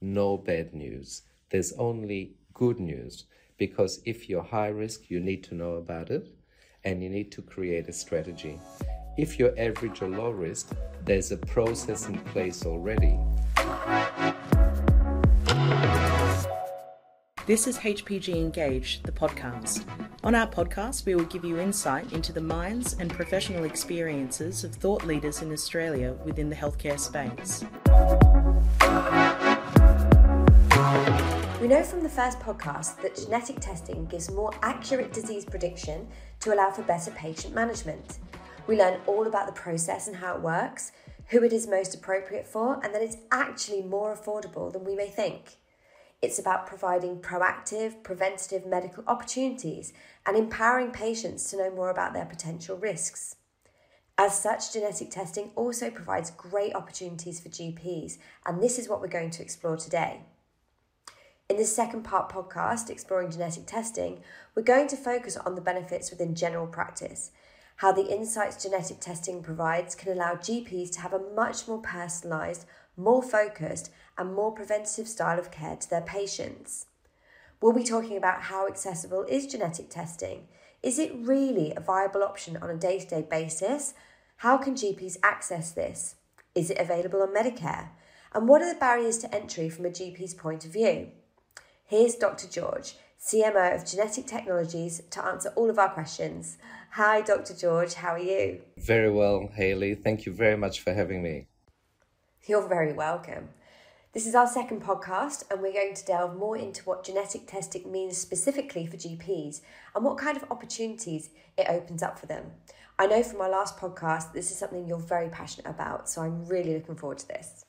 no bad news. There's only good news because if you're high risk, you need to know about it and you need to create a strategy. If you're average or low risk, there's a process in place already. This is HPG Engage, the podcast. On our podcast, we will give you insight into the minds and professional experiences of thought leaders in Australia within the healthcare space. We know from the first podcast that genetic testing gives more accurate disease prediction to allow for better patient management. We learn all about the process and how it works, who it is most appropriate for, and that it's actually more affordable than we may think. It's about providing proactive, preventative medical opportunities and empowering patients to know more about their potential risks. As such, genetic testing also provides great opportunities for GPs, and this is what we're going to explore today. In this second part podcast, Exploring Genetic Testing, we're going to focus on the benefits within general practice, how the insights genetic testing provides can allow GPs to have a much more personalised, more focused, and more preventative style of care to their patients. We'll be talking about how accessible is genetic testing. Is it really a viable option on a day to day basis? How can GPs access this? Is it available on Medicare? And what are the barriers to entry from a GP's point of view? Here's Dr. George, CMO of Genetic Technologies, to answer all of our questions. Hi, Dr. George, how are you? Very well, Haley. Thank you very much for having me. You're very welcome. This is our second podcast, and we're going to delve more into what genetic testing means specifically for GPs and what kind of opportunities it opens up for them. I know from our last podcast, this is something you're very passionate about, so I'm really looking forward to this.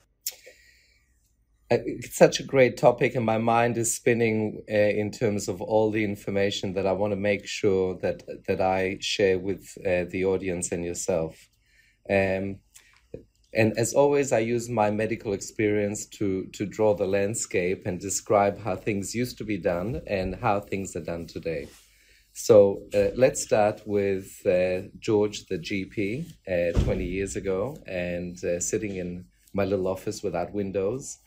It's such a great topic, and my mind is spinning uh, in terms of all the information that I want to make sure that that I share with uh, the audience and yourself. Um, and as always, I use my medical experience to, to draw the landscape and describe how things used to be done and how things are done today. So uh, let's start with uh, George, the GP, uh, 20 years ago, and uh, sitting in my little office without windows.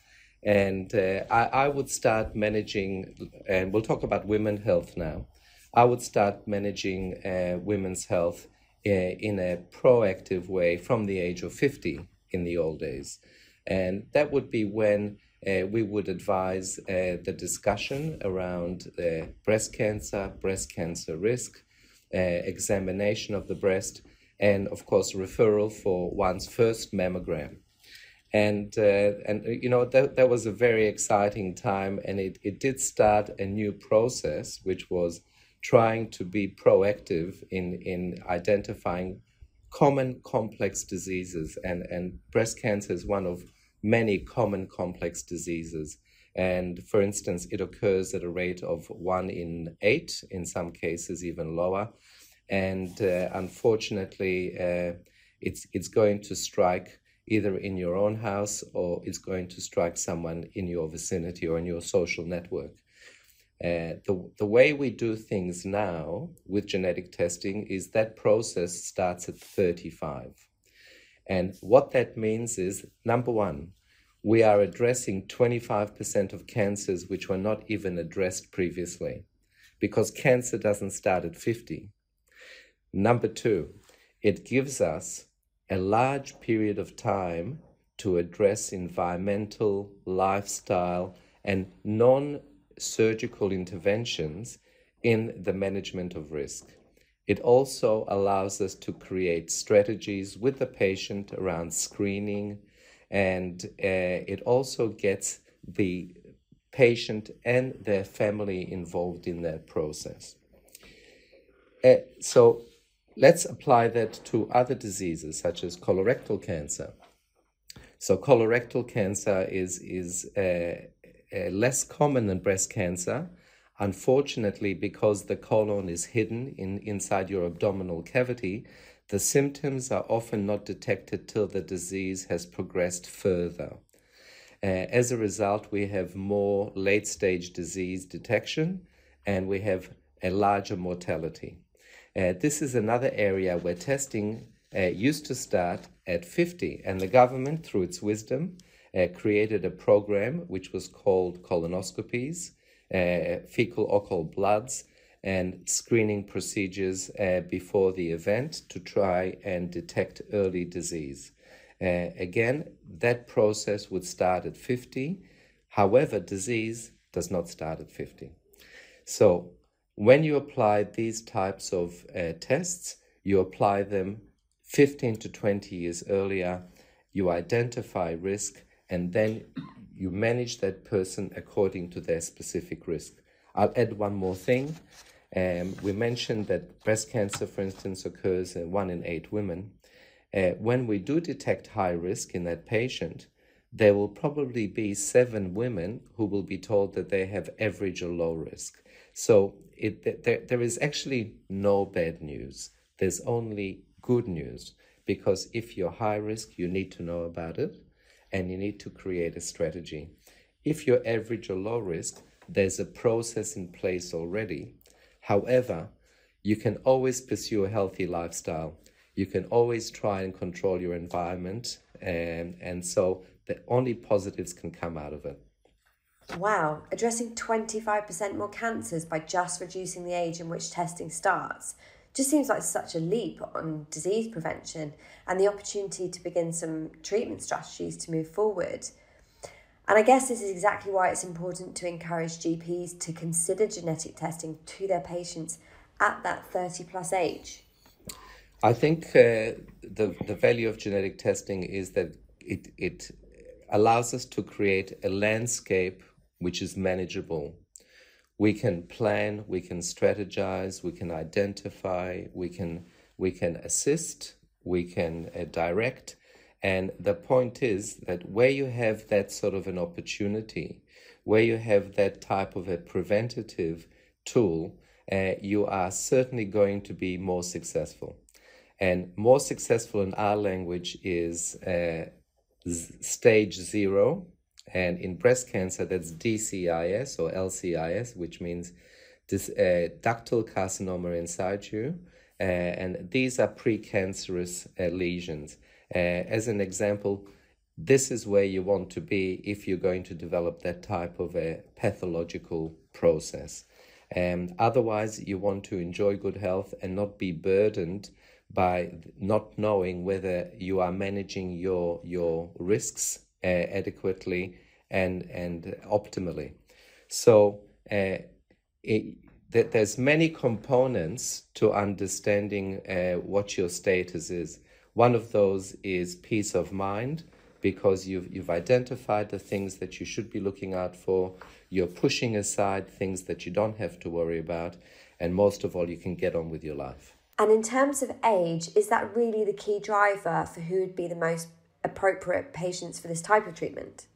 And uh, I, I would start managing, and we'll talk about women health now. I would start managing uh, women's health in a proactive way from the age of 50 in the old days. And that would be when uh, we would advise uh, the discussion around uh, breast cancer, breast cancer risk, uh, examination of the breast, and of course, referral for one's first mammogram. And, uh, and you know, that, that was a very exciting time, and it, it did start a new process, which was trying to be proactive in, in identifying common complex diseases, and, and breast cancer is one of many common complex diseases. And for instance, it occurs at a rate of one in eight, in some cases even lower. And uh, unfortunately, uh, it's, it's going to strike either in your own house or it's going to strike someone in your vicinity or in your social network. Uh, the, the way we do things now with genetic testing is that process starts at 35. And what that means is number one, we are addressing 25% of cancers which were not even addressed previously because cancer doesn't start at 50. Number two, it gives us a large period of time to address environmental, lifestyle, and non surgical interventions in the management of risk. It also allows us to create strategies with the patient around screening, and uh, it also gets the patient and their family involved in that process. Uh, so let's apply that to other diseases such as colorectal cancer. So colorectal cancer is is uh, uh, less common than breast cancer. Unfortunately, because the colon is hidden in, inside your abdominal cavity, the symptoms are often not detected till the disease has progressed further. Uh, as a result, we have more late stage disease detection and we have a larger mortality. Uh, this is another area where testing uh, used to start at 50, and the government, through its wisdom, uh, created a program which was called colonoscopies, uh, fecal occult bloods, and screening procedures uh, before the event to try and detect early disease. Again, that process would start at 50. However, disease does not start at 50. So, when you apply these types of uh, tests, you apply them 15 to 20 years earlier, you identify risk, and then you manage that person according to their specific risk. I'll add one more thing. Um, we mentioned that breast cancer, for instance, occurs in one in eight women. Uh, when we do detect high risk in that patient, there will probably be seven women who will be told that they have average or low risk. So it, there, there is actually no bad news. There's only good news because if you're high risk, you need to know about it and you need to create a strategy. If you're average or low risk, there's a process in place already However, you can always pursue a healthy lifestyle. You can always try and control your environment. And, and so the only positives can come out of it. Wow, addressing 25% more cancers by just reducing the age in which testing starts just seems like such a leap on disease prevention and the opportunity to begin some treatment strategies to move forward. And I guess this is exactly why it's important to encourage GPs to consider genetic testing to their patients at that 30 plus age. I think uh, the, the value of genetic testing is that it, it allows us to create a landscape which is manageable. We can plan, we can strategize, we can identify, we can, we can assist, we can uh, direct, and the point is that where you have that sort of an opportunity, where you have that type of a preventative tool, uh, you are certainly going to be more successful. And more successful in our language is uh, stage zero. And in breast cancer, that's DCIS or LCIS, which means this uh, ductal carcinoma in situ. Uh, and these are precancerous uh, lesions. Uh, as an example, this is where you want to be if you're going to develop that type of a pathological process. And otherwise, you want to enjoy good health and not be burdened by not knowing whether you are managing your your risks uh, adequately and and optimally. So uh, it, there's many components to understanding uh, what your status is. One of those is peace of mind because you've, you've identified the things that you should be looking out for. You're pushing aside things that you don't have to worry about. And most of all, you can get on with your life. And in terms of age, is that really the key driver for who would be the most appropriate patients for this type of treatment?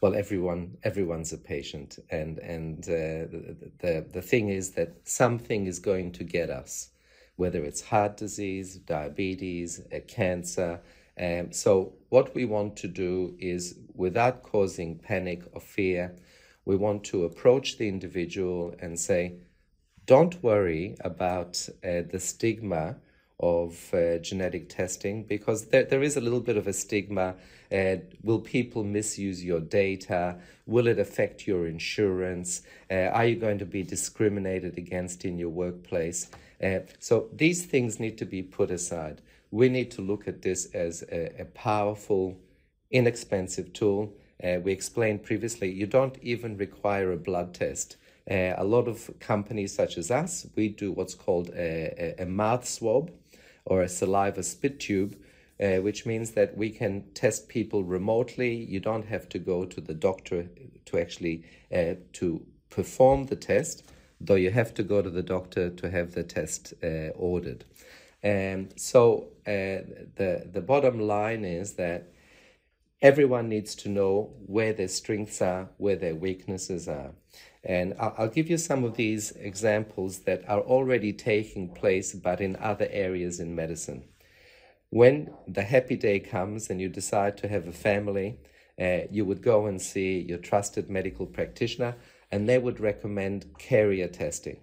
Well, everyone, everyone's a patient, and and uh, the, the the thing is that something is going to get us whether it's heart disease, diabetes, a cancer. Um, so, what we want to do is, without causing panic or fear, we want to approach the individual and say, don't worry about uh, the stigma of uh, genetic testing because there, there is a little bit of a stigma. Uh, will people misuse your data? Will it affect your insurance? Uh, are you going to be discriminated against in your workplace? Uh, so these things need to be put aside. We need to look at this as a, a powerful, inexpensive tool. Uh, we explained previously, you don't even require a blood test. Uh, a lot of companies such as us, we do what's called a, a, a mouth swab or a saliva spit tube, uh, which means that we can test people remotely. You don't have to go to the doctor to actually uh, to perform the test though you have to go to the doctor to have the test uh, ordered. And so uh, the, the bottom line is that everyone needs to know where their strengths are, where their weaknesses are. And I'll, give you some of these examples that are already taking place, but in other areas in medicine. When the happy day comes and you decide to have a family, uh, you would go and see your trusted medical practitioner and they would recommend carrier testing.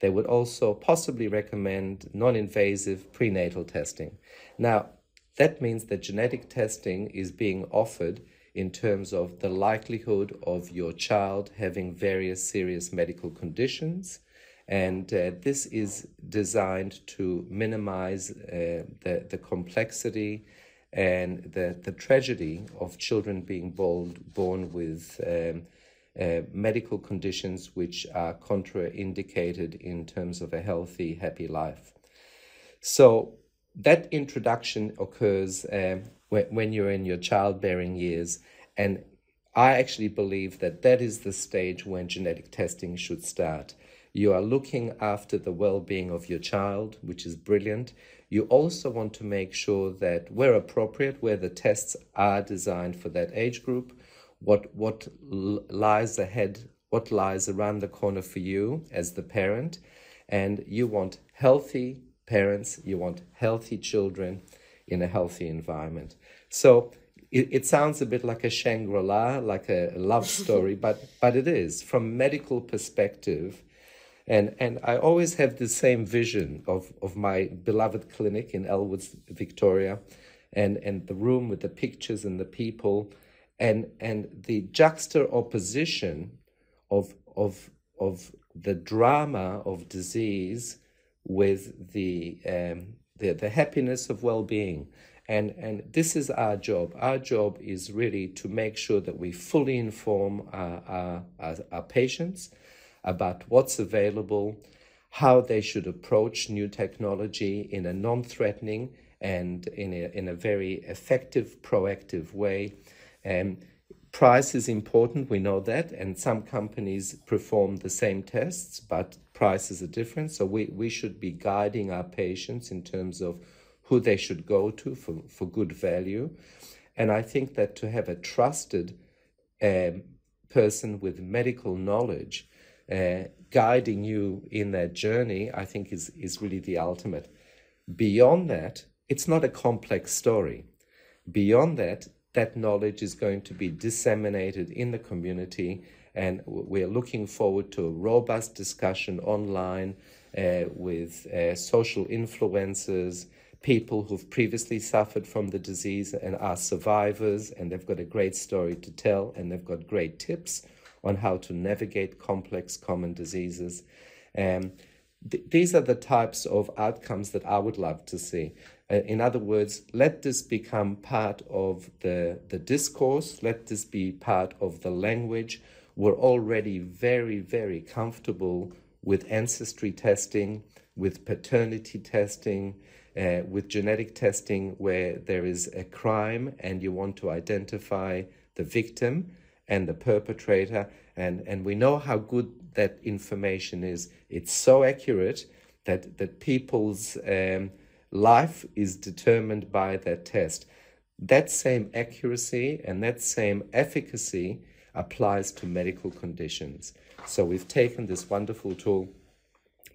They would also possibly recommend non invasive prenatal testing. Now, that means that genetic testing is being offered in terms of the likelihood of your child having various serious medical conditions. And uh, this is designed to minimize uh, the, the complexity and the, the tragedy of children being born, born with um, uh, medical conditions which are contraindicated in terms of a healthy, happy life. So that introduction occurs uh, when, when you're in your childbearing years. And I actually believe that that is the stage when genetic testing should start. You are looking after the well being of your child, which is brilliant. You also want to make sure that, where appropriate, where the tests are designed for that age group, what, what lies ahead, what lies around the corner for you as the parent. And you want healthy parents, you want healthy children in a healthy environment. So it, it sounds a bit like a Shangri-La, like a love story, but, but it is. From medical perspective, and, and I always have the same vision of, of my beloved clinic in Elwood, Victoria, and, and the room with the pictures and the people, and, and the juxtaposition of, of, of the drama of disease with the, um, the, the happiness of well-being. And, and this is our job. Our job is really to make sure that we fully inform our, our, our, our patients, about what's available, how they should approach new technology in a non threatening and in a, in a very effective, proactive way. Um, price is important, we know that, and some companies perform the same tests, but prices are different. So we, we should be guiding our patients in terms of who they should go to for, for good value. And I think that to have a trusted um, person with medical knowledge uh, guiding you in that journey, I think is, is really the ultimate. Beyond that, it's not a complex story. Beyond that, that knowledge is going to be disseminated in the community, and we're looking forward to a robust discussion online uh, with uh, social influencers, people who've previously suffered from the disease and are survivors, and they've got a great story to tell, and they've got great tips on how to navigate complex common diseases. Um, th- these are the types of outcomes that I would love to see. Uh, in other words, let this become part of the, the discourse, let this be part of the language. We're already very, very comfortable with ancestry testing, with paternity testing, uh, with genetic testing, where there is a crime and you want to identify the victim and the perpetrator. And, and we know how good that information is. It's so accurate that, that people's um, life is determined by that test. That same accuracy and that same efficacy applies to medical conditions. So we've taken this wonderful tool,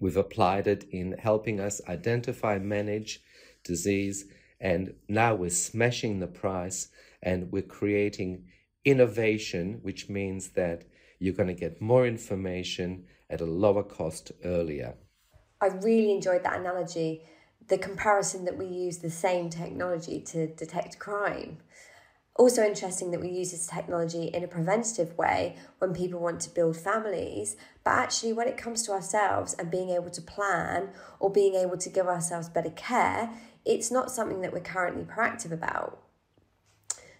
we've applied it in helping us identify, manage disease, and now we're smashing the price and we're creating innovation, which means that you're going to get more information at a lower cost earlier. I really enjoyed that analogy, the comparison that we use the same technology to detect crime. Also, interesting that we use this technology in a preventative way when people want to build families, but actually, when it comes to ourselves and being able to plan or being able to give ourselves better care, it's not something that we're currently proactive about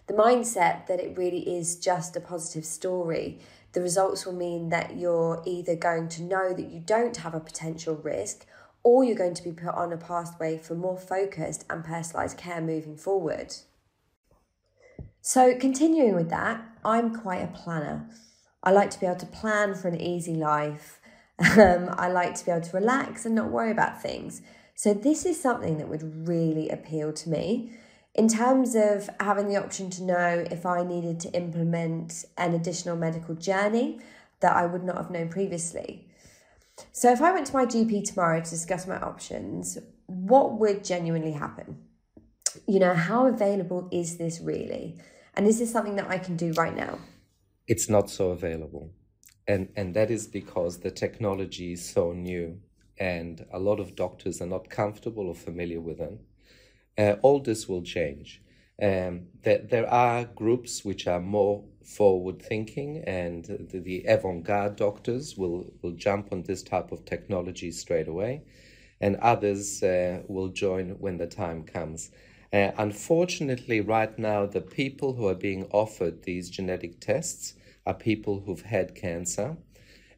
the mindset that it really is just a positive story, the results will mean that you're either going to know that you don't have a potential risk or you're going to be put on a pathway for more focused and personalised care moving forward. So, continuing with that, I'm quite a planner. I like to be able to plan for an easy life. Um, I like to be able to relax and not worry about things. So, this is something that would really appeal to me. In terms of having the option to know if I needed to implement an additional medical journey that I would not have known previously. So, if I went to my GP tomorrow to discuss my options, what would genuinely happen? You know, how available is this really? And is this something that I can do right now? It's not so available. And, and that is because the technology is so new and a lot of doctors are not comfortable or familiar with it uh, all this will change. Um, there, there are groups which are more forward thinking, and the, the avant garde doctors will, will jump on this type of technology straight away, and others uh, will join when the time comes. Uh, unfortunately, right now, the people who are being offered these genetic tests are people who've had cancer,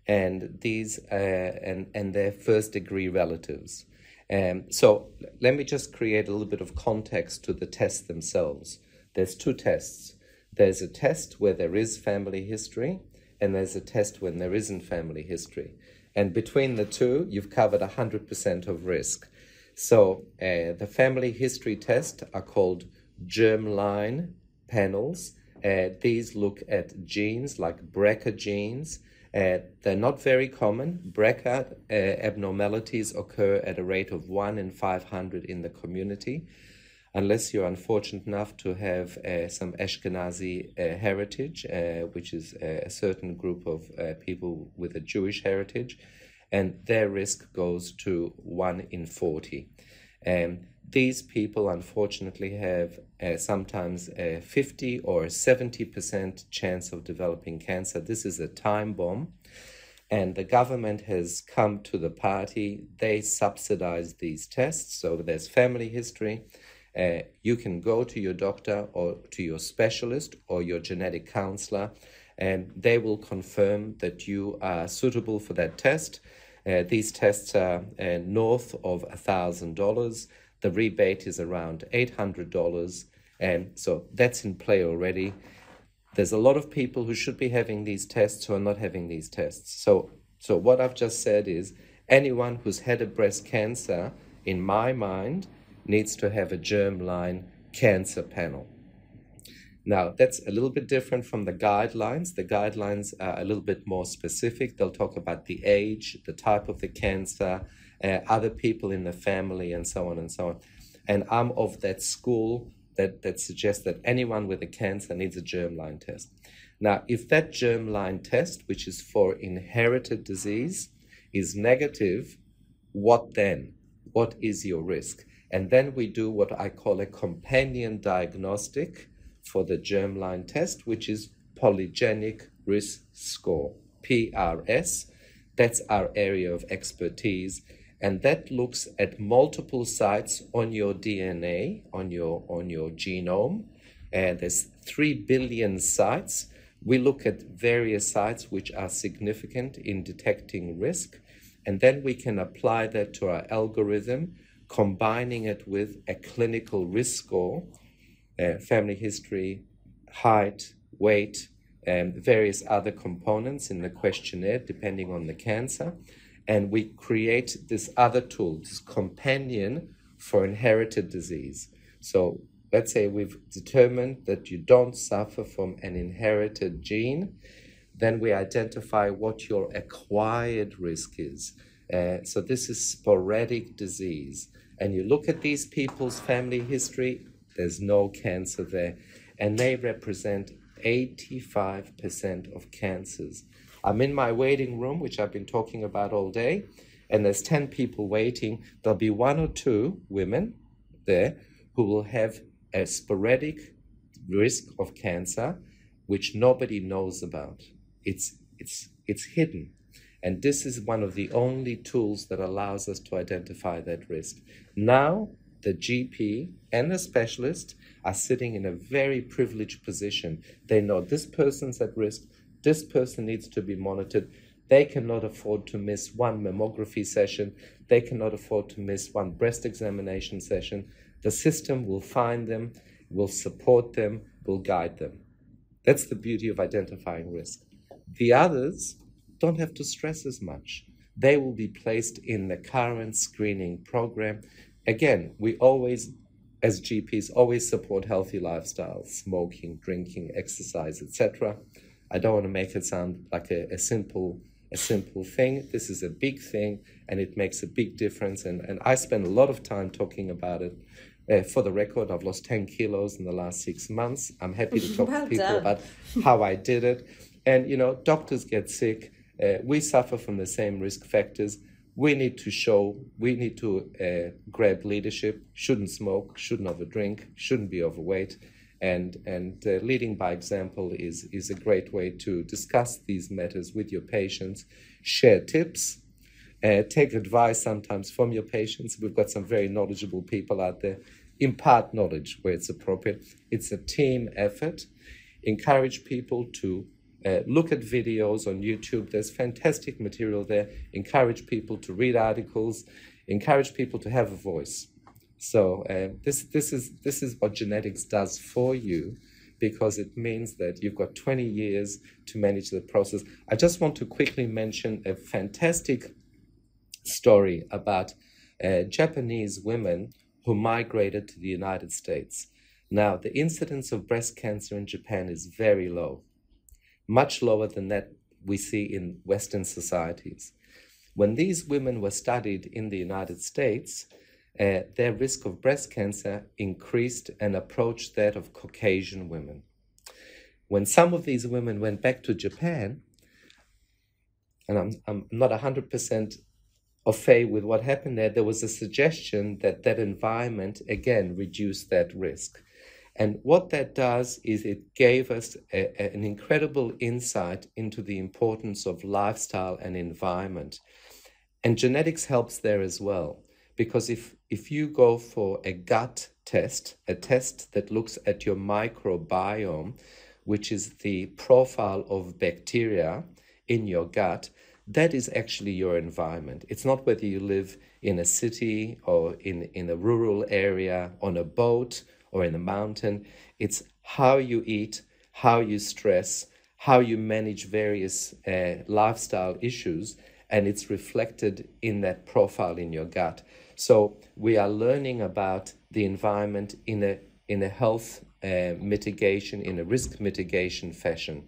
and these uh, and and their first degree relatives. Um, so let me just create a little bit of context to the tests themselves. There's two tests. There's a test where there is family history, and there's a test when there isn't family history. And between the two, you've covered 100% of risk. So uh, the family history test are called germline panels. Uh, these look at genes like BRCA genes uh, they're not very common. BRCA uh, abnormalities occur at a rate of 1 in 500 in the community, unless you're unfortunate enough to have uh, some Ashkenazi uh, heritage, which is a certain group of people with a Jewish heritage, and their risk goes to 1 in 40. And these people unfortunately have uh, sometimes a 50 or 70% chance of developing cancer. This is a time bomb. And the government has come to the party. They subsidize these tests. So there's family history. Uh, you can go to your doctor or to your specialist or your genetic counselor, and they will confirm that you are suitable for that test. Uh, these tests are uh, north of $1,000. The rebate is around $800. And so that's in play already. There's a lot of people who should be having these tests who are not having these tests. So, so what I've just said is anyone who's had a breast cancer, in my mind, needs to have a germline cancer panel. Now, that's a little bit different from the guidelines. The guidelines are a little bit more specific. They'll talk about the age, the type of the cancer, uh, other people in the family, and so on and so on. And I'm of that school that, that suggests that anyone with a cancer needs a germline test. Now, if that germline test, which is for inherited disease, is negative, what then? What is your risk? And then we do what I call a companion diagnostic for the germline test, which is polygenic risk score, PRS. That's our area of expertise and that looks at multiple sites on your DNA, on your on your genome. And there's three billion sites. We look at various sites which are significant in detecting risk, and then we can apply that to our algorithm, combining it with a clinical risk score, uh, family history, height, weight, and various other components in the questionnaire, depending on the cancer and we create this other tool, this companion for inherited disease. So let's say we've determined that you don't suffer from an inherited gene, then we identify what your acquired risk is. Uh, so this is sporadic disease. And you look at these people's family history, there's no cancer there. And they represent 85% of cancers. I'm in my waiting room, which I've been talking about all day, and there's 10 people waiting. There'll be one or two women there who will have a sporadic risk of cancer, which nobody knows about. It's, it's, it's hidden. And this is one of the only tools that allows us to identify that risk. Now, the GP and the specialist are sitting in a very privileged position. They know this person's at risk, this person needs to be monitored. They cannot afford to miss one mammography session. They cannot afford to miss one breast examination session. The system will find them, will support them, will guide them. That's the beauty of identifying risk. The others don't have to stress as much. They will be placed in the current screening program. Again, we always, as GPs, always support healthy lifestyles, smoking, drinking, exercise, etc. I don't want to make it sound like a, a simple a simple thing. This is a big thing, and it makes a big difference. And, and I spend a lot of time talking about it. Uh, for the record, I've lost 10 kilos in the last six months. I'm happy to talk well to people done. about how I did it. And, you know, doctors get sick. Uh, we suffer from the same risk factors. We need to show, we need to uh, grab leadership, shouldn't smoke, shouldn't have a drink, shouldn't be overweight. And, and uh, leading by example is, is a great way to discuss these matters with your patients, share tips, uh, take advice sometimes from your patients. We've got some very knowledgeable people out there. Impart knowledge where it's appropriate. It's a team effort. Encourage people to uh, look at videos on YouTube. There's fantastic material there. Encourage people to read articles. Encourage people to have a voice. So uh, this this is this is what genetics does for you, because it means that you've got 20 years to manage the process. I just want to quickly mention a fantastic story about uh, Japanese women who migrated to the United States. Now, the incidence of breast cancer in Japan is very low much lower than that we see in Western societies. When these women were studied in the United States, uh, their risk of breast cancer increased and approached that of Caucasian women. When some of these women went back to Japan, and I'm, I'm not 100% au fait with what happened there, there was a suggestion that that environment again reduced that risk. And what that does is it gave us a, a, an incredible insight into the importance of lifestyle and environment. And genetics helps there as well. Because if, if you go for a gut test, a test that looks at your microbiome, which is the profile of bacteria in your gut, that is actually your environment. It's not whether you live in a city or in, in a rural area, on a boat, or in the mountain. It's how you eat, how you stress, how you manage various uh, lifestyle issues, and it's reflected in that profile in your gut. So we are learning about the environment in a in a health uh, mitigation, in a risk mitigation fashion,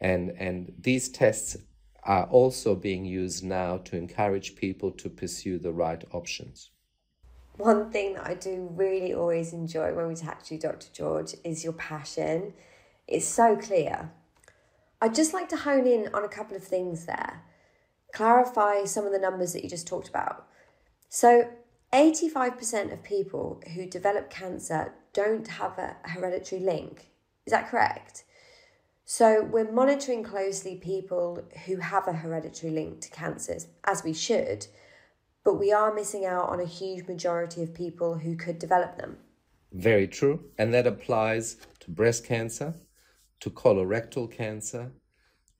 and and these tests are also being used now to encourage people to pursue the right options. One thing that I do really always enjoy when we talk to you, Dr. George, is your passion. It's so clear. I'd just like to hone in on a couple of things there, clarify some of the numbers that you just talked about. So, 85% of people who develop cancer don't have a hereditary link. Is that correct? So, we're monitoring closely people who have a hereditary link to cancers, as we should but we are missing out on a huge majority of people who could develop them. Very true. And that applies to breast cancer, to colorectal cancer,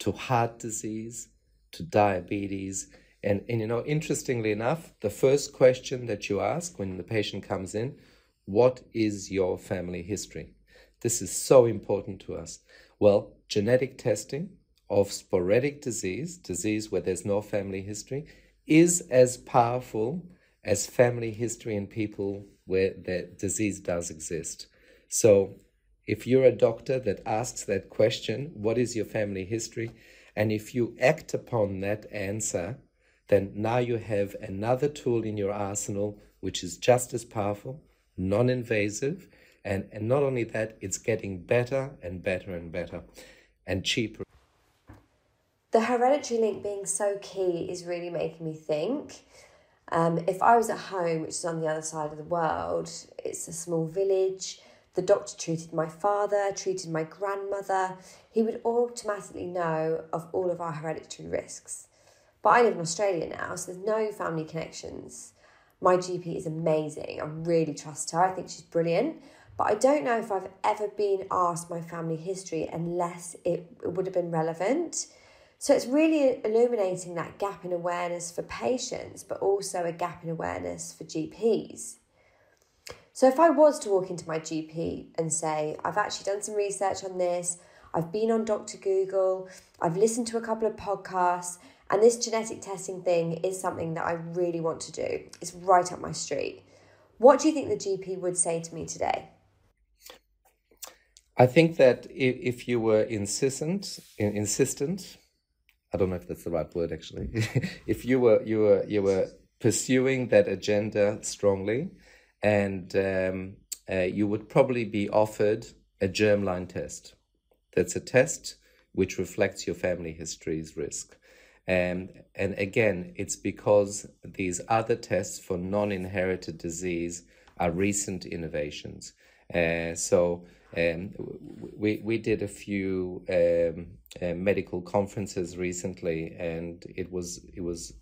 to heart disease, to diabetes. And, and you know, interestingly enough, the first question that you ask when the patient comes in, what is your family history? This is so important to us. Well, genetic testing of sporadic disease, disease where there's no family history, is as powerful as family history in people where that disease does exist. So, if you're a doctor that asks that question, what is your family history? And if you act upon that answer, then now you have another tool in your arsenal which is just as powerful, non invasive, and, and not only that, it's getting better and better and better and cheaper the hereditary link being so key is really making me think. Um, if I was at home, which is on the other side of the world, it's a small village. The doctor treated my father, treated my grandmother. He would automatically know of all of our hereditary risks. But I live in Australia now, so there's no family connections. My GP is amazing. I really trust her. I think she's brilliant. But I don't know if I've ever been asked my family history unless it, it would have been relevant. So it's really illuminating that gap in awareness for patients, but also a gap in awareness for GPs. So if I was to walk into my GP and say, I've actually done some research on this, I've been on Dr. Google, I've listened to a couple of podcasts, and this genetic testing thing is something that I really want to do. It's right up my street. What do you think the GP would say to me today? I think that if you were insistent, insistent I don't know if that's the right word actually. if you were you were you were pursuing that agenda strongly, and um, uh, you would probably be offered a germline test. That's a test which reflects your family history's risk. Um, and again, it's because these other tests for non inherited disease are recent innovations. Uh, so um, we, we did a few um, uh, medical conferences recently, and it was, it was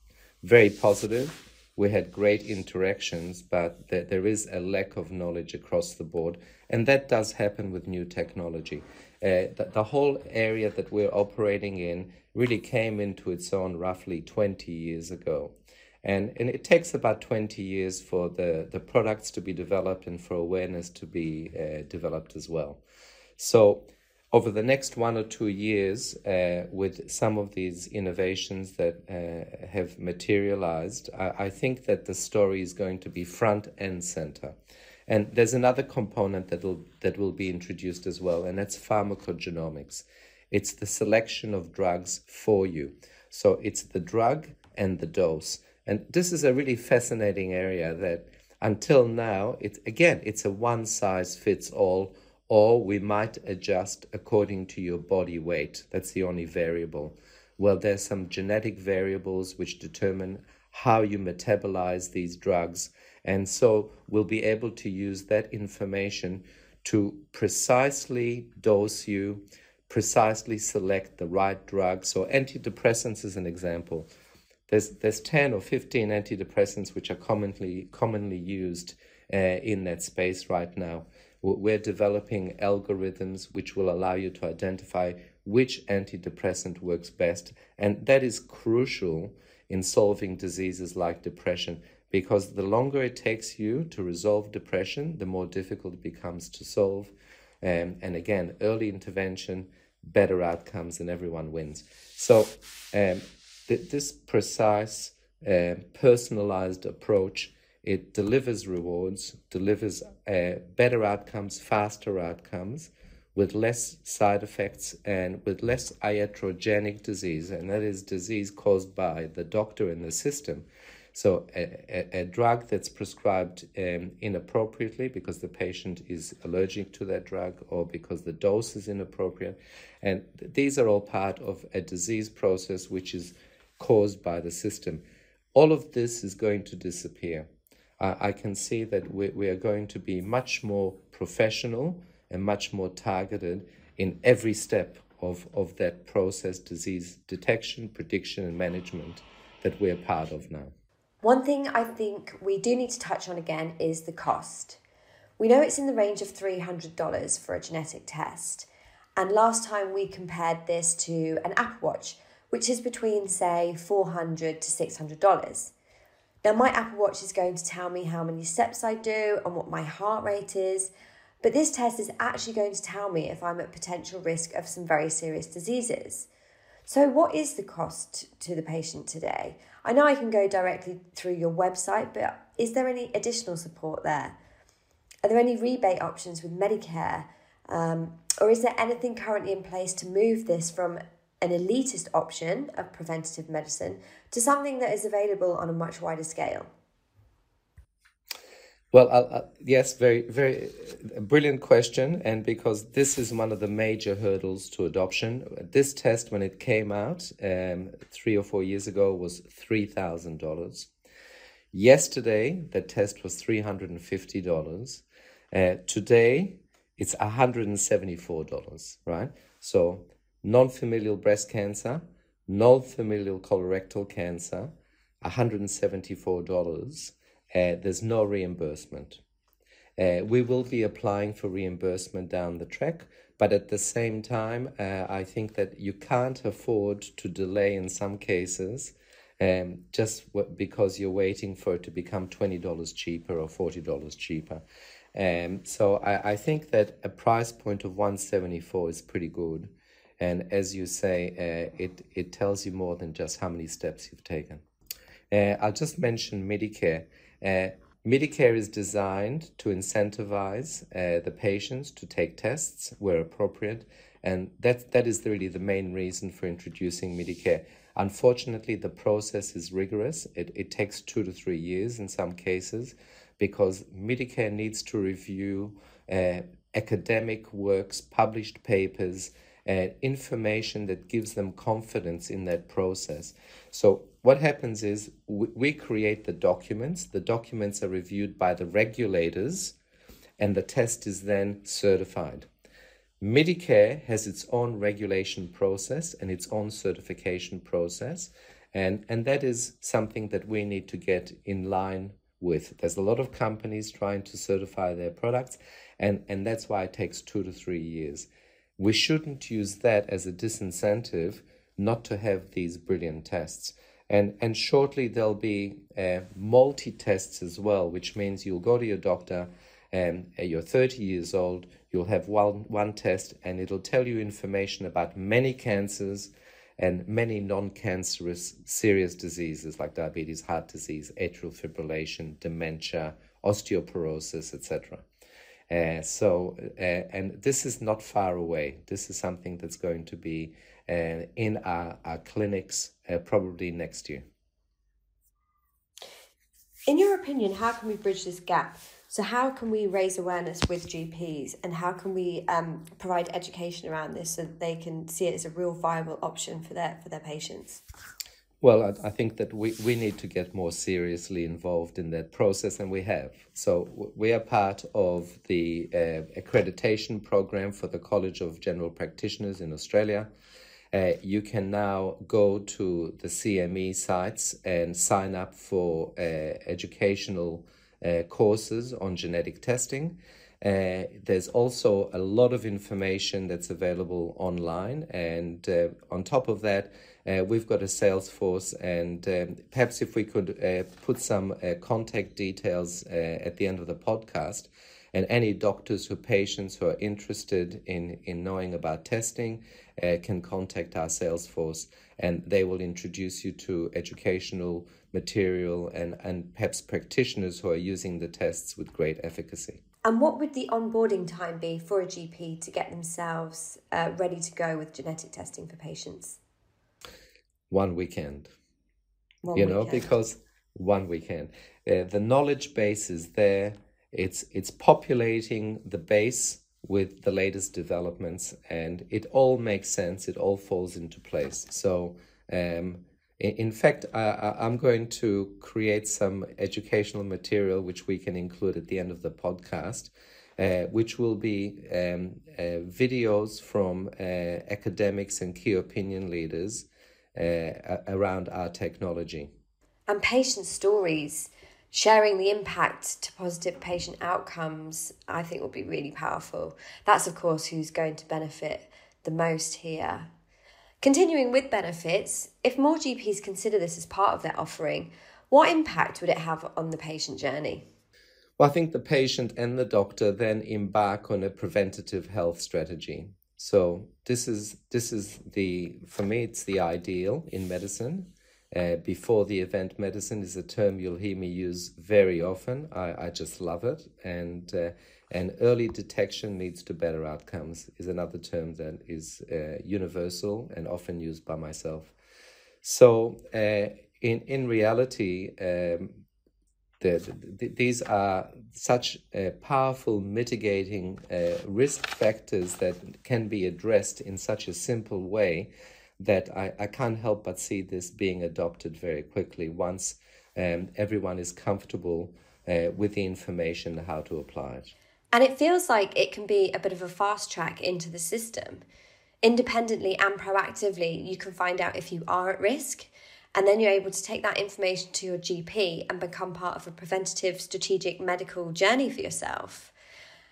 very positive. We had great interactions, but th- there is a lack of knowledge across the board, and that does happen with new technology. Uh, the, the whole area that we're operating in really came into its own roughly 20 years ago. And, and it takes about 20 years for the, the products to be developed and for awareness to be uh, developed as well. So, over the next one or two years, uh, with some of these innovations that uh, have materialized, I, I, think that the story is going to be front and center. And there's another component that will, that will be introduced as well, and that's pharmacogenomics. It's the selection of drugs for you. So it's the drug and the dose. And this is a really fascinating area that until now, it's again, it's a one size fits all, or we might adjust according to your body weight. That's the only variable. Well, there's some genetic variables which determine how you metabolize these drugs. And so we'll be able to use that information to precisely dose you, precisely select the right drug. So antidepressants is an example. There's, there's 10 or 15 antidepressants which are commonly, commonly used uh, in that space right now. We're developing algorithms which will allow you to identify which antidepressant works best. And that is crucial in solving diseases like depression because the longer it takes you to resolve depression, the more difficult it becomes to solve. Um, and again, early intervention, better outcomes, and everyone wins. So, um, th- this precise, uh, personalized approach it delivers rewards, delivers uh, better outcomes, faster outcomes, with less side effects and with less iatrogenic disease, and that is disease caused by the doctor in the system. So, a, a, a drug that's prescribed um, inappropriately because the patient is allergic to that drug or because the dose is inappropriate. And th- these are all part of a disease process which is caused by the system. All of this is going to disappear. I, I can see that we, we are going to be much more professional and much more targeted in every step of, of that process disease detection, prediction, and management that we're part of now. One thing I think we do need to touch on again is the cost. We know it's in the range of $300 for a genetic test. And last time we compared this to an Apple Watch, which is between, say, 400 to $600. Now, my Apple Watch is going to tell me how many steps I do and what my heart rate is, but this test is actually going to tell me if I'm at potential risk of some very serious diseases. So, what is the cost to the patient today? I know I can go directly through your website, but is there any additional support there? Are there any rebate options with Medicare? Um, or is there anything currently in place to move this from an elitist option of preventative medicine to something that is available on a much wider scale? Well, yes, very, very brilliant question. And because this is one of the major hurdles to adoption, this test, when it came out um, three or four years ago, was $3,000. Yesterday, the test was $350. Uh, today, it's $174, right? So, non familial breast cancer, non familial colorectal cancer, $174 uh, there's no reimbursement. Uh, we will be applying for reimbursement down the track, but at the same time, uh, I think that you can't afford to delay in some cases um, just because you're waiting for it to become $20 cheaper or $40 cheaper. Um, so I, I think that a price point of 174 is pretty good. And as you say, uh, it, it tells you more than just how many steps you've taken. Uh, I'll just mention Medicare. Uh, Medicare is designed to incentivize uh, the patients to take tests where appropriate, and that, that is really the main reason for introducing Medicare. Unfortunately, the process is rigorous. It, it takes two to three years in some cases because Medicare needs to review uh, academic works, published papers, uh, information that gives them confidence in that process. So, what happens is we, we create the documents, the documents are reviewed by the regulators, and the test is then certified. Medicare has its own regulation process and its own certification process, and, and that is something that we need to get in line with. There's a lot of companies trying to certify their products, and, and that's why it takes two to three years. We shouldn't use that as a disincentive not to have these brilliant tests. And, and shortly there'll be uh, multi tests as well, which means you'll go to your doctor and uh, you're 30 years old, you'll have one, one test and it'll tell you information about many cancers and many non-cancerous serious diseases like diabetes, heart disease, atrial fibrillation, dementia, osteoporosis, etc. Uh, so, uh, and this is not far away. This is something that's going to be uh, in our, our clinics uh, probably next year. In your opinion, how can we bridge this gap? So, how can we raise awareness with GPs and how can we um, provide education around this so that they can see it as a real viable option for their, for their patients? Well, I, I, think that we, we need to get more seriously involved in that process, and we have. So, we are part of the uh, accreditation program for the College of General Practitioners in Australia. Uh, you can now go to the CME sites and sign up for uh, educational uh, courses on genetic testing. Uh, there's also a lot of information that's available online, and uh, on top of that, uh, we've got a sales force, and um, perhaps if we could uh, put some uh, contact details uh, at the end of the podcast, and any doctors or patients who are interested in, in knowing about testing uh, can contact our sales force, and they will introduce you to educational material and, and perhaps practitioners who are using the tests with great efficacy. And what would the onboarding time be for a GP to get themselves uh, ready to go with genetic testing for patients? One weekend. One you know, because one weekend. Uh, the knowledge base is there. It's it's populating the base with the latest developments, and it all makes sense. It all falls into place. So, um, in, in fact, I, I'm going to create some educational material which we can include at the end of the podcast. Uh, which will be um, uh, videos from uh, academics and key opinion leaders uh, around our technology. And patient stories, sharing the impact to positive patient outcomes, I think will be really powerful. That's, of course, who's going to benefit the most here. Continuing with benefits, if more GPs consider this as part of their offering, what impact would it have on the patient journey? Well, I think the patient and the doctor then embark on a preventative health strategy. So this is this is the for me it's the ideal in medicine. Uh, before the event medicine is a term you'll hear me use very often. I, I just love it. And uh, and early detection leads to better outcomes is another term that is uh, universal and often used by myself. So uh, in in reality, um, the, the, these are such uh, powerful mitigating uh, risk factors that can be addressed in such a simple way that I, I can't help but see this being adopted very quickly once um, everyone is comfortable uh, with the information how to apply it. And it feels like it can be a bit of a fast track into the system. Independently and proactively, you can find out if you are at risk and then you're able to take that information to your GP and become part of a preventative strategic medical journey for yourself.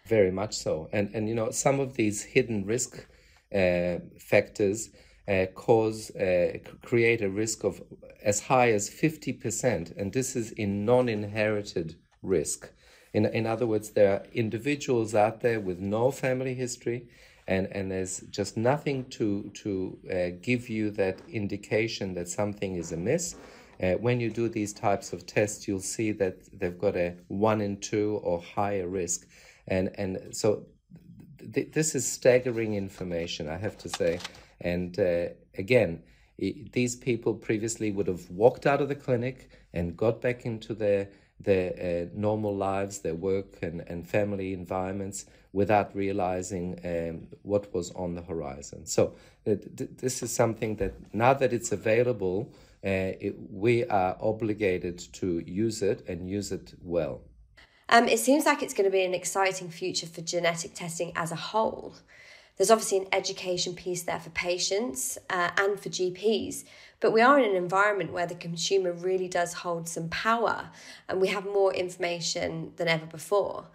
Very much so. And, and you know, some of these hidden risk uh, factors uh, cause, uh, create a risk of as high as 50%. And this is in non inherited risk. In, in other words, there are individuals out there with no family history and and there's just nothing to to uh, give you that indication that something is amiss. Uh, when you do these types of tests, you'll see that they've got a one in two or higher risk, and and so th- this is staggering information, I have to say. And uh, again, these people previously would have walked out of the clinic and got back into their their uh, normal lives, their work and, and family environments without realizing um, what was on the horizon. So, uh, th- this is something that now that it's available, uh, it, we are obligated to use it and use it well. Um, it seems like it's going to be an exciting future for genetic testing as a whole. There's obviously an education piece there for patients uh, and for GPs, but we are in an environment where the consumer really does hold some power and we have more information than ever before.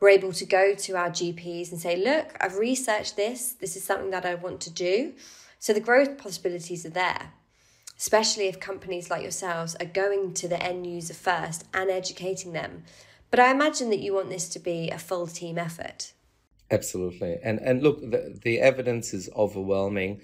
We're able to go to our GPs and say, Look, I've researched this, this is something that I want to do. So the growth possibilities are there, especially if companies like yourselves are going to the end user first and educating them. But I imagine that you want this to be a full team effort. Absolutely. And and look, the, the evidence is overwhelming.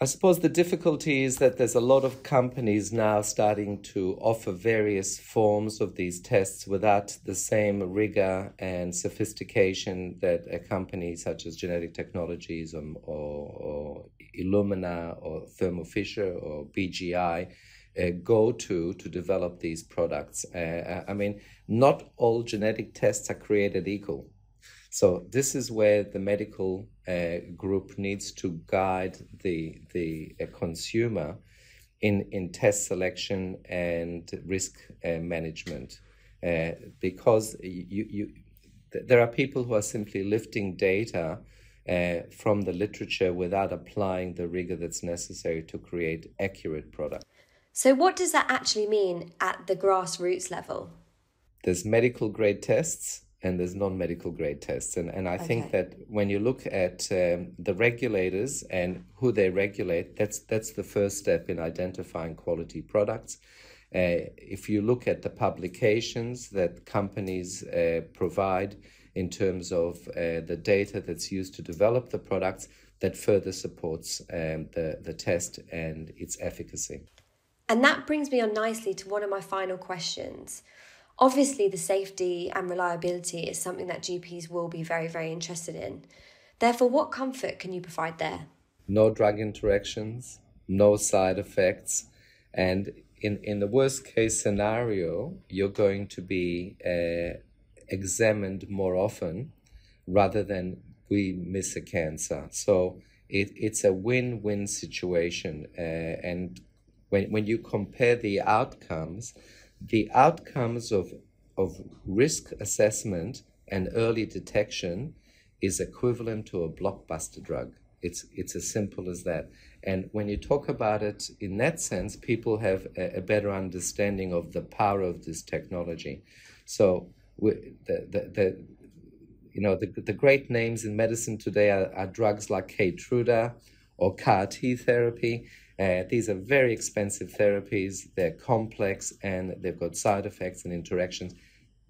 I suppose the difficulty is that there's a lot of companies now starting to offer various forms of these tests without the same rigor and sophistication that a company such as Genetic Technologies or, or, or Illumina or Thermo Fisher or BGI uh, go to to develop these products. Uh, I mean, not all genetic tests are created equal. So this is where the medical uh, group needs to guide the the uh, consumer in in test selection and risk uh, management, uh, because you you there are people who are simply lifting data. Uh, from the literature without applying the rigor that's necessary to create accurate products. So, what does that actually mean at the grassroots level? There's medical grade tests and there's non-medical grade tests. And, and i okay. think that when you look at um, the regulators and who they regulate that's that's the first step in identifying quality products. Uh, if you look at the publications that companies uh, provide in terms of uh, the data that's used to develop the products that further supports um, the, the test and its efficacy. And that brings me on nicely to one of my final questions Obviously, the safety and reliability is something that GPs will be very, very interested in. Therefore, what comfort can you provide there? No drug interactions, no side effects, and in, in the worst case scenario, you're going to be uh, examined more often rather than we miss a cancer. So it, it's a win win situation. Uh, and when, when you compare the outcomes, the outcomes of, of risk assessment and early detection is equivalent to a blockbuster drug. It's, it's as simple as that. And when you talk about it in that sense, people have a, a better understanding of the power of this technology. So the, the, the, you know, the, the great names in medicine today are, are drugs like Keytruda or CAR T therapy. Uh, these are very expensive therapies, they're complex, and they've got side effects and interactions.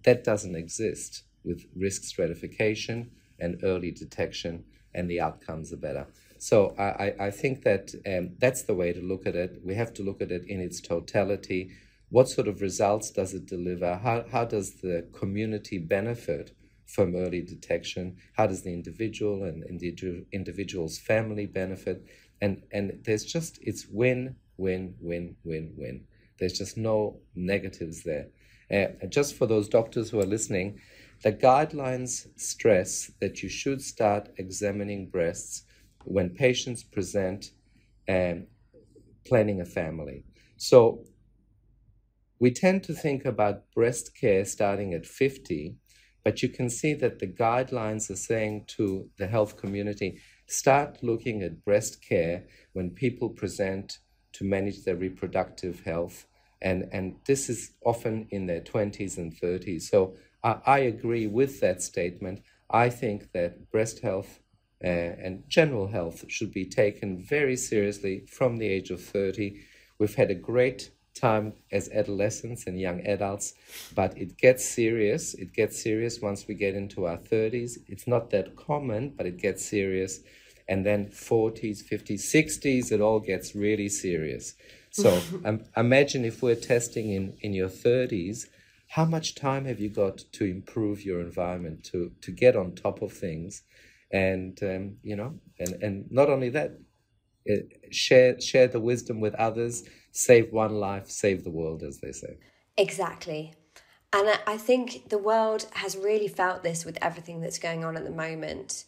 That doesn't exist with risk stratification and early detection, and the outcomes are better. So I, I think that um, that's the way to look at it. We have to look at it in its totality. What sort of results does it deliver? How, how does the community benefit from early detection? How does the individual and individual, individual's family benefit? And and there's just it's win win win win win. There's just no negatives there. Uh, just for those doctors who are listening the guidelines stress that you should start examining breasts when patients present and planning a family. So we tend to think about breast care starting at 50 but you can see that the guidelines are saying to the health community start looking at breast care when people present to manage their reproductive health. And, and this is often in their 20s and 30s. So I, I agree with that statement. I think that breast health uh, and general health should be taken very seriously from the age of 30. We've had a great time as adolescents and young adults, but it gets serious. It gets serious once we get into our 30s. It's not that common, but it gets serious and then 40s, 50s, 60s, it all gets really serious. So um, imagine if we're testing in, in your 30s, how much time have you got to improve your environment, to, to get on top of things? And, um, you know, and, and not only that, uh, share, share the wisdom with others, save one life, save the world, as they say. Exactly. And I think the world has really felt this with everything that's going on at the moment.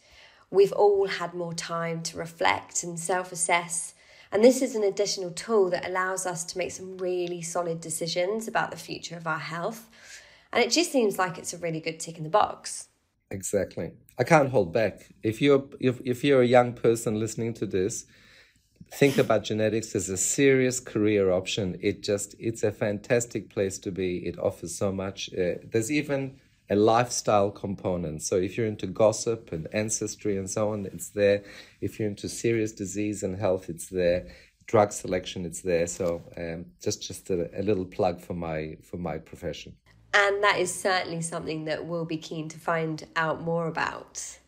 We've all had more time to reflect and self assess. And this is an additional tool that allows us to make some really solid decisions about the future of our health. And it just seems like it's a really good tick in the box. Exactly. I can't hold back. If you're if, if you're a young person listening to this, think about genetics as a serious career option. It just it's a fantastic place to be. It offers so much. Uh, there's even a lifestyle component. So if you're into gossip and ancestry and so on, it's there. If you're into serious disease and health, it's there. Drug selection, it's there. So um, just just a, a little plug for my for my profession. And that is certainly something that we'll be keen to find out more about.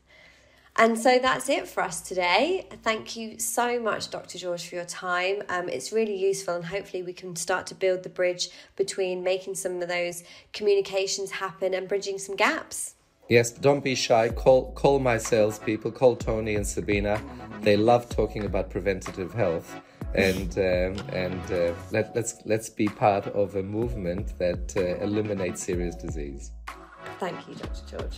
And so that's it for us today. Thank you so much, Dr. George, for your time. Um, it's really useful, and hopefully, we can start to build the bridge between making some of those communications happen and bridging some gaps. Yes, don't be shy. Call call my salespeople. Call Tony and Sabina. They love talking about preventative health, and um, and uh, let let's let's be part of a movement that uh, eliminates serious disease. Thank you, Dr. George.